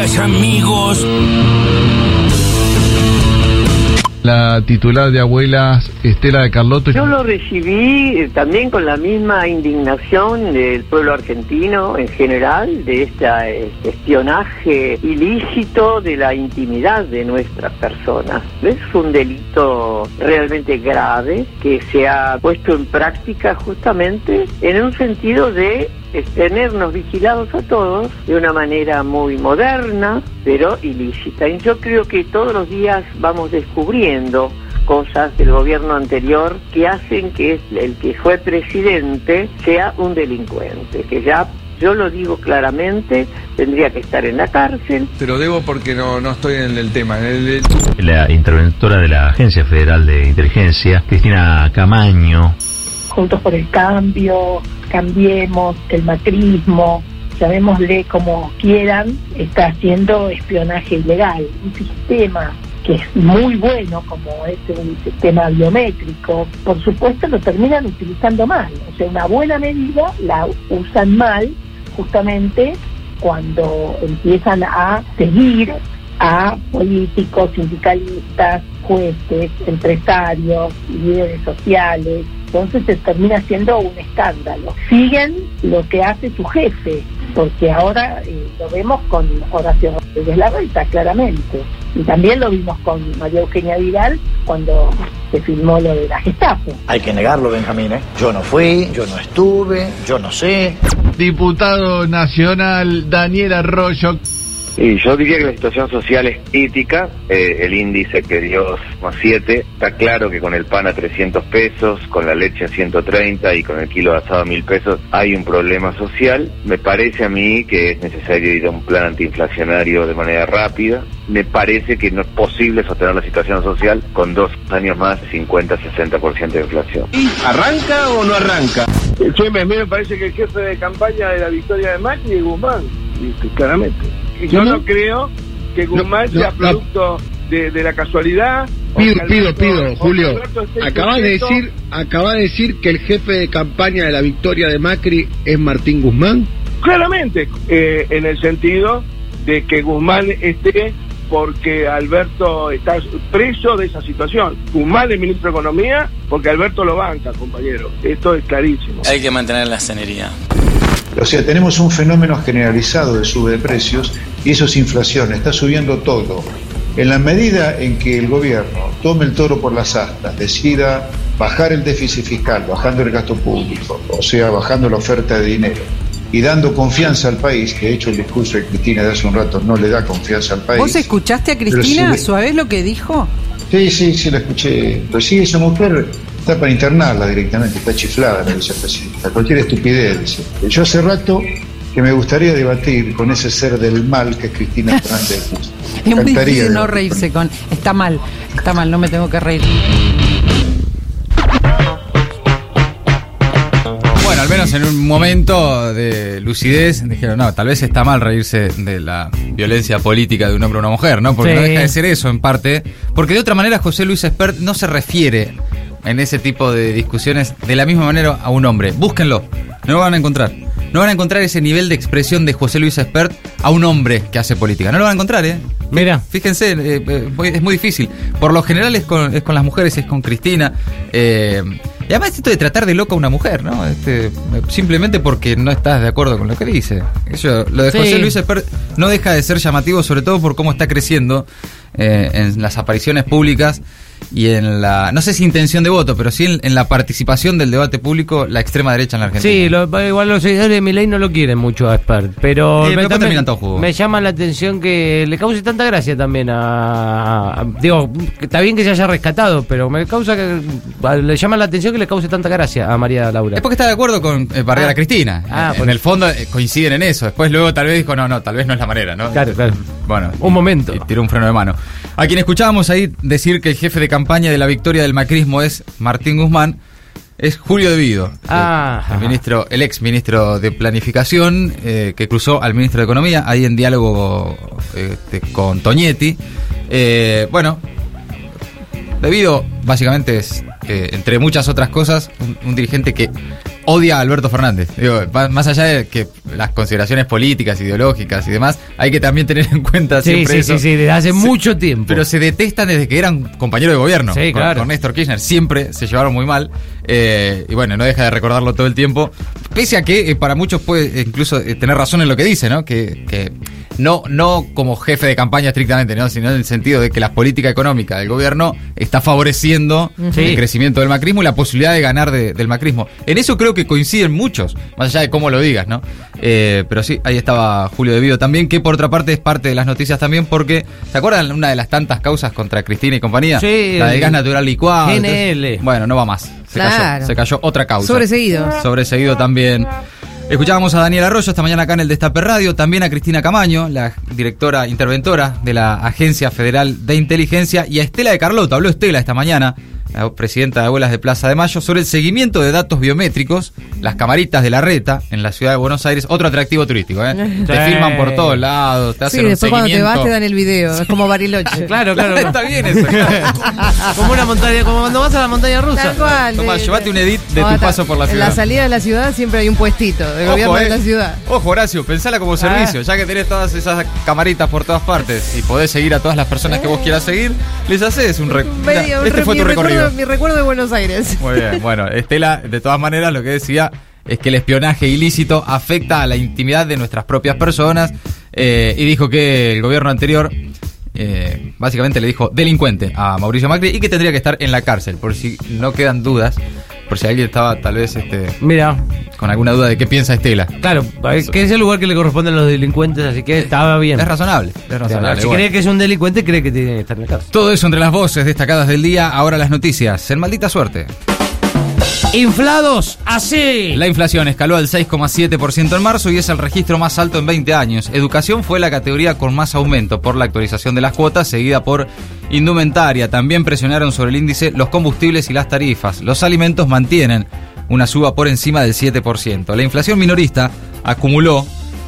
Amigos. La titular de abuelas, Estela de Carlotto. Yo lo recibí eh, también con la misma indignación del pueblo argentino en general, de este espionaje ilícito de la intimidad de nuestras personas. Es un delito realmente grave que se ha puesto en práctica justamente en un sentido de es tenernos vigilados a todos de una manera muy moderna, pero ilícita. Y yo creo que todos los días vamos descubriendo cosas del gobierno anterior que hacen que el que fue presidente sea un delincuente, que ya yo lo digo claramente, tendría que estar en la cárcel. Pero debo porque no, no estoy en el tema. La interventora de la Agencia Federal de Inteligencia, Cristina Camaño. Juntos por el Cambio, Cambiemos, el macrismo, llamémosle como quieran, está haciendo espionaje ilegal. Un sistema que es muy bueno, como es un sistema biométrico, por supuesto lo terminan utilizando mal. O sea, una buena medida la usan mal justamente cuando empiezan a seguir a políticos, sindicalistas, jueces, empresarios, líderes sociales, entonces se termina siendo un escándalo. Siguen lo que hace su jefe, porque ahora eh, lo vemos con Horacio Rodríguez Larreta, claramente. Y también lo vimos con María Eugenia Vidal cuando se filmó lo de la Gestapo. Hay que negarlo, Benjamín, ¿eh? Yo no fui, yo no estuve, yo no sé. Diputado Nacional Daniel Arroyo. Y yo diría que la situación social es crítica, eh, el índice que dio más 7, está claro que con el pan a 300 pesos, con la leche a 130 y con el kilo de asado a 1000 pesos hay un problema social. Me parece a mí que es necesario ir a un plan antiinflacionario de manera rápida. Me parece que no es posible sostener la situación social con dos años más, 50-60% de inflación. ¿Arranca o no arranca? Che, a mí me parece que el jefe de campaña de la victoria de Macri es Guzmán, claramente. Yo no, creo que Guzmán sea producto de, la casualidad. Pido, pido, pido, Julio. Acaba de decir, acaba de decir que el jefe de campaña de la victoria de Macri es Martín Guzmán. Claramente, eh, en el sentido de que Guzmán esté porque Alberto está preso de esa situación. Guzmán es ministro de Economía porque Alberto lo banca, compañero. Esto es clarísimo. Hay que mantener la cenería. O sea, tenemos un fenómeno generalizado de sube de precios y eso es inflación, está subiendo todo. En la medida en que el gobierno tome el toro por las astas, decida bajar el déficit fiscal, bajando el gasto público, o sea, bajando la oferta de dinero y dando confianza al país, que de hecho el discurso de Cristina de hace un rato no le da confianza al país. ¿Vos escuchaste a Cristina? ¿Suave lo que dijo? Sí, sí, sí, la escuché. Pero sí, esa mujer está para internarla directamente, está chiflada la vicepresidenta. Cualquier estupidez, dice. Yo hace rato que me gustaría debatir con ese ser del mal que es Cristina Fernández. es muy difícil no reírse con. Está mal, está mal, no me tengo que reír. Bueno, al menos en un momento de lucidez dijeron, no, tal vez está mal reírse de la violencia política de un hombre o una mujer, ¿no? Porque no deja de ser eso en parte. Porque de otra manera José Luis Espert no se refiere en ese tipo de discusiones de la misma manera a un hombre. Búsquenlo, no lo van a encontrar. No van a encontrar ese nivel de expresión de José Luis Espert a un hombre que hace política. No lo van a encontrar, ¿eh? Mira. Fíjense, eh, eh, es muy difícil. Por lo general es con, es con las mujeres, es con Cristina. Eh, y además esto de tratar de loca a una mujer, ¿no? Este, simplemente porque no estás de acuerdo con lo que dice. Eso, lo de José Luis Espert no deja de ser llamativo, sobre todo por cómo está creciendo en las apariciones públicas y en la, no sé si intención de voto, pero sí en, la participación del debate público la extrema derecha en la Argentina. Sí, igual los seguidores de Milei no lo quieren mucho a Spert, pero, me, me, llama la atención que le cause tanta gracia también a, digo, está bien que se haya rescatado, pero me causa que le llama la atención que le cause tanta gracia a María Laura. Es porque está de acuerdo con eh, barrer a ah. Cristina. Ah, en, el fondo eh, coinciden en eso. Después luego tal vez dijo, no, no, tal vez no es la manera, ¿no? Claro, claro. Bueno, un momento. Y tiró un freno de mano. A quien escuchábamos ahí decir que el jefe de campaña de la victoria del macrismo es Martín Guzmán, es Julio Devido, ah, el, ministro, el ex ministro de Planificación, eh, que cruzó al ministro de Economía, ahí en diálogo este, con Toñetti. Eh, bueno, Devido básicamente es, eh, entre muchas otras cosas, un, dirigente que odia a Alberto Fernández. Digo, más allá de que las consideraciones políticas, ideológicas y demás, hay que también tener en cuenta Sí, siempre sí, eso. sí, sí, desde hace mucho tiempo. Pero se detestan desde que eran compañeros de gobierno. Sí, con, claro. con Néstor Kirchner siempre se llevaron muy mal. eh, y bueno, no deja de recordarlo todo el tiempo. Pese a que eh, para muchos puede incluso eh, tener razón en lo que dice, ¿no? Que, que no, no como jefe de campaña estrictamente, ¿no? Sino en el sentido de que la política económica del gobierno está favoreciendo Sí. el crecimiento del macrismo y la posibilidad de ganar de- del macrismo. En eso creo que coinciden muchos, más allá de cómo lo digas, ¿no? Eh, pero sí, ahí estaba Julio De Vido también, que por otra parte es parte de las noticias también, porque, ¿se acuerdan una de las tantas causas contra Cristina y compañía? Sí, La del el gas natural licuado. GNL. bueno, no va más. Se, Claro. cayó, se cayó otra causa. Sobreseguido. Sobreseguido también. Escuchábamos a Daniel Arroyo esta mañana acá en el Destape Radio, también a Cristina Camaño, la directora interventora de la Agencia Federal de Inteligencia, y a Estela de Carlotto. Habló Estela esta mañana, la presidenta de Abuelas de Plaza de Mayo, sobre el seguimiento de datos biométricos, las camaritas de la reta en la ciudad de Buenos Aires, otro atractivo turístico, ¿eh? Te filman por todos lados, te hacen Sí, un después cuando te vas te dan el video. Es como Bariloche. Claro, claro. Está bien eso. como una montaña, como cuando vas a la montaña rusa. Tal cual. Toma, de- llévate un edit de tu paso por la En ciudad. la salida de la ciudad siempre hay un puestito del Ojo, gobierno de eh. la ciudad. Ojo, Horacio, pensala como servicio. Ah. Ya que tenés todas esas camaritas por todas partes y podés seguir a todas las personas que vos quieras seguir, les haces un, re- Medio- Este fue tu recorrido. Recuerdo, mi recuerdo de Buenos Aires. Muy bien, bueno, Estela, de todas maneras, lo que decía es que el espionaje ilícito afecta a la intimidad de nuestras propias personas eh, y dijo que el gobierno anterior eh, básicamente le dijo delincuente a Mauricio Macri y que tendría que estar en la cárcel, por si no quedan dudas, por si alguien estaba tal vez este, Mira, con alguna duda de qué piensa Estela. claro, que es el lugar que le corresponde a los delincuentes, así que estaba bien. Es razonable, es razonable. si bueno. cree que es un delincuente, cree que tiene que estar en la cárcel. Todo eso entre las voces destacadas del día, ahora las noticias. En maldita suerte. Inflados, así. La inflación escaló al 6,7% en marzo y es el registro más alto en 20 años. Educación fue la categoría con más aumento por la actualización de las cuotas, seguida por indumentaria. También presionaron sobre el índice los combustibles y las tarifas. Los alimentos mantienen una suba por encima del 7%. La inflación minorista acumuló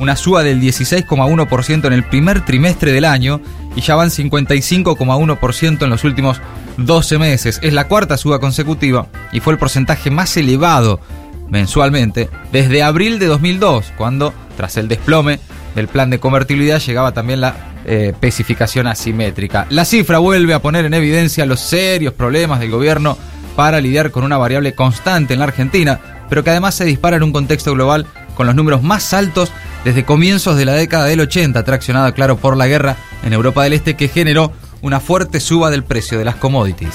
una suba del 16,1% en el primer trimestre del año y ya van 55,1% en los últimos 12 meses. Es la cuarta suba consecutiva y fue el porcentaje más elevado mensualmente desde abril de 2002, cuando tras el desplome del plan de convertibilidad llegaba también la eh, especificación asimétrica. La cifra vuelve a poner en evidencia los serios problemas del gobierno para lidiar con una variable constante en la Argentina, pero que además se dispara en un contexto global con los números más altos desde comienzos de la década del 80, traccionada, claro, por la guerra en Europa del Este que generó una fuerte suba del precio de las commodities.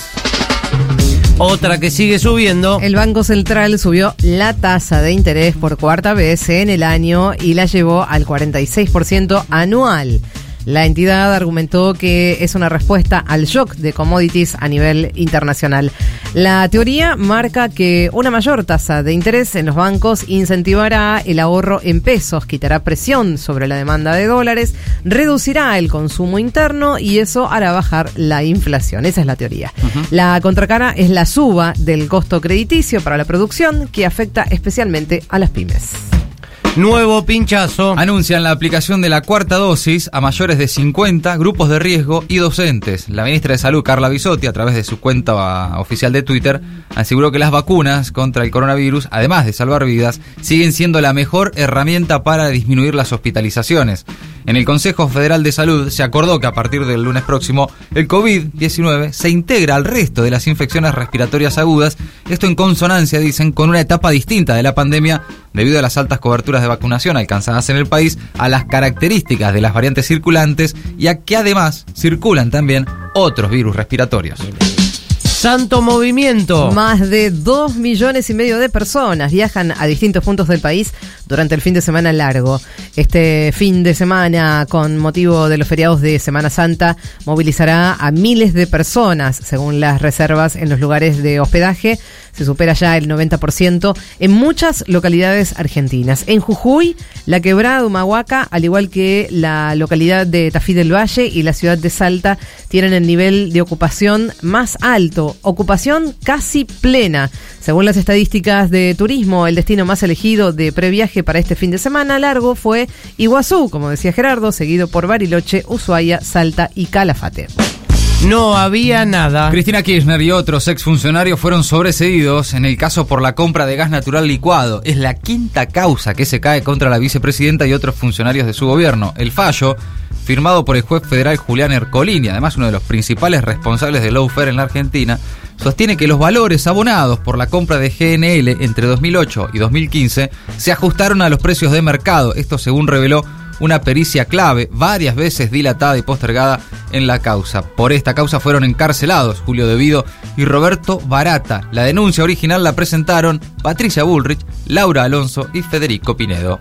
Otra que sigue subiendo. El Banco Central subió la tasa de interés por cuarta vez en el año y la llevó al 46% anual. La entidad argumentó que es una respuesta al shock de commodities a nivel internacional. La teoría marca que una mayor tasa de interés en los bancos incentivará el ahorro en pesos, quitará presión sobre la demanda de dólares, reducirá el consumo interno y eso hará bajar la inflación. Esa es la teoría. La contracara es la suba del costo crediticio para la producción que afecta especialmente a las pymes. Nuevo pinchazo. Anuncian la aplicación de la cuarta dosis a mayores de 50, grupos de riesgo y docentes. La ministra de Salud, Carla Bisotti, a través de su cuenta oficial de Twitter, aseguró que las vacunas contra el coronavirus, además de salvar vidas, siguen siendo la mejor herramienta para disminuir las hospitalizaciones. En el Consejo Federal de Salud se acordó que a partir del lunes próximo el COVID-19 se integra al resto de las infecciones respiratorias agudas, esto en consonancia, dicen, con una etapa distinta de la pandemia debido a las altas coberturas de vacunación alcanzadas en el país, a las características de las variantes circulantes y a que además circulan también otros virus respiratorios. Santo movimiento. Más de dos millones y medio de personas viajan a distintos puntos del país durante el fin de semana largo. Este fin de semana, con motivo de los feriados de Semana Santa, movilizará a miles de personas, según las reservas en los lugares de hospedaje. Se supera ya el 90% en muchas localidades argentinas. En Jujuy, la quebrada de Humahuaca, al igual que la localidad de Tafí del Valle y la ciudad de Salta, tienen el nivel de ocupación más alto, ocupación casi plena. Según las estadísticas de turismo, el destino más elegido de previaje para este fin de semana largo fue Iguazú, como decía Gerardo, seguido por Bariloche, Ushuaia, Salta y Calafate. No había nada. Cristina Kirchner y otros exfuncionarios fueron sobreseídos en el caso por la compra de gas natural licuado. Es la quinta causa que se cae contra la vicepresidenta y otros funcionarios de su gobierno. El fallo, firmado por el juez federal Julián Ercolini, además uno de los principales responsables del lawfare en la Argentina, sostiene que los valores abonados por la compra de GNL entre 2008 y 2015 se ajustaron a los precios de mercado. Esto según reveló una pericia clave, varias veces dilatada y postergada en la causa. Por esta causa fueron encarcelados Julio Devido y Roberto Barata. La denuncia original la presentaron Patricia Bullrich, Laura Alonso y Federico Pinedo.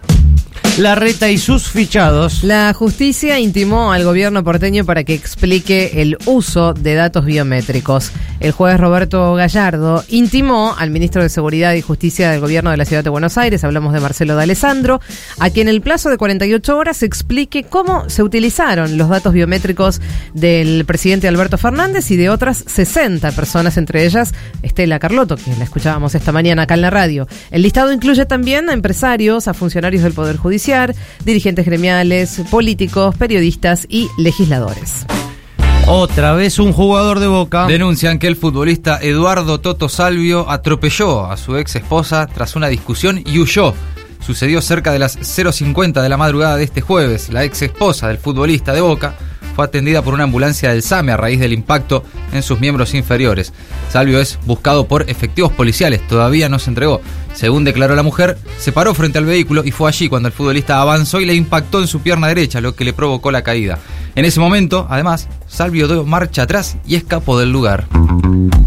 La reta y sus fichados. La justicia intimó al gobierno porteño para que explique el uso de datos biométricos. El juez Roberto Gallardo intimó al ministro de Seguridad y Justicia del gobierno de la ciudad de Buenos Aires, hablamos de Marcelo de Alessandro, a que en el plazo de 48 horas se explique cómo se utilizaron los datos biométricos del presidente Alberto Fernández y de otras 60 personas, entre ellas Estela Carlotto, que la escuchábamos esta mañana acá en la radio. El listado incluye también a empresarios, a funcionarios del Poder Judicial, dirigentes gremiales, políticos, periodistas y legisladores. Otra vez un jugador de Boca. Denuncian que el futbolista Eduardo Toto Salvio atropelló a su ex esposa tras una discusión y huyó. Sucedió cerca de las 0.50 de la madrugada de este jueves. La ex esposa del futbolista de Boca fue atendida por una ambulancia del SAME a raíz del impacto en sus miembros inferiores. Salvio es buscado por efectivos policiales, todavía no se entregó. Según declaró la mujer, se paró frente al vehículo y fue allí cuando el futbolista avanzó y le impactó en su pierna derecha, lo que le provocó la caída. En ese momento, además, Salvio dio marcha atrás y escapó del lugar.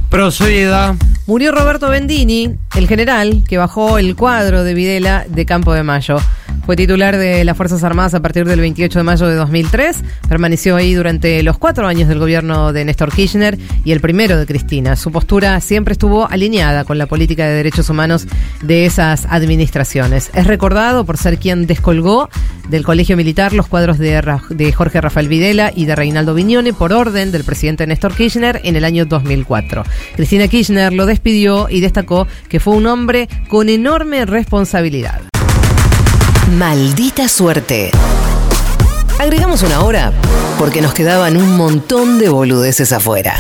Proceda. Murió Roberto Bendini, el general que bajó el cuadro de Videla de Campo de Mayo. Fue titular de las Fuerzas Armadas a partir del 28 de mayo de 2003. Permaneció ahí durante los cuatro años del gobierno de Néstor Kirchner y el primero de Cristina. Su postura siempre estuvo alineada con la política de derechos humanos de esas administraciones. Es recordado por ser quien descolgó del Colegio Militar los cuadros de, Jorge Rafael Videla y de Reinaldo Viñone por orden del presidente Néstor Kirchner en el año 2004. Cristina Kirchner lo despidió y destacó que fue un hombre con enorme responsabilidad. Maldita suerte. Agregamos una hora porque nos quedaban un montón de boludeces afuera.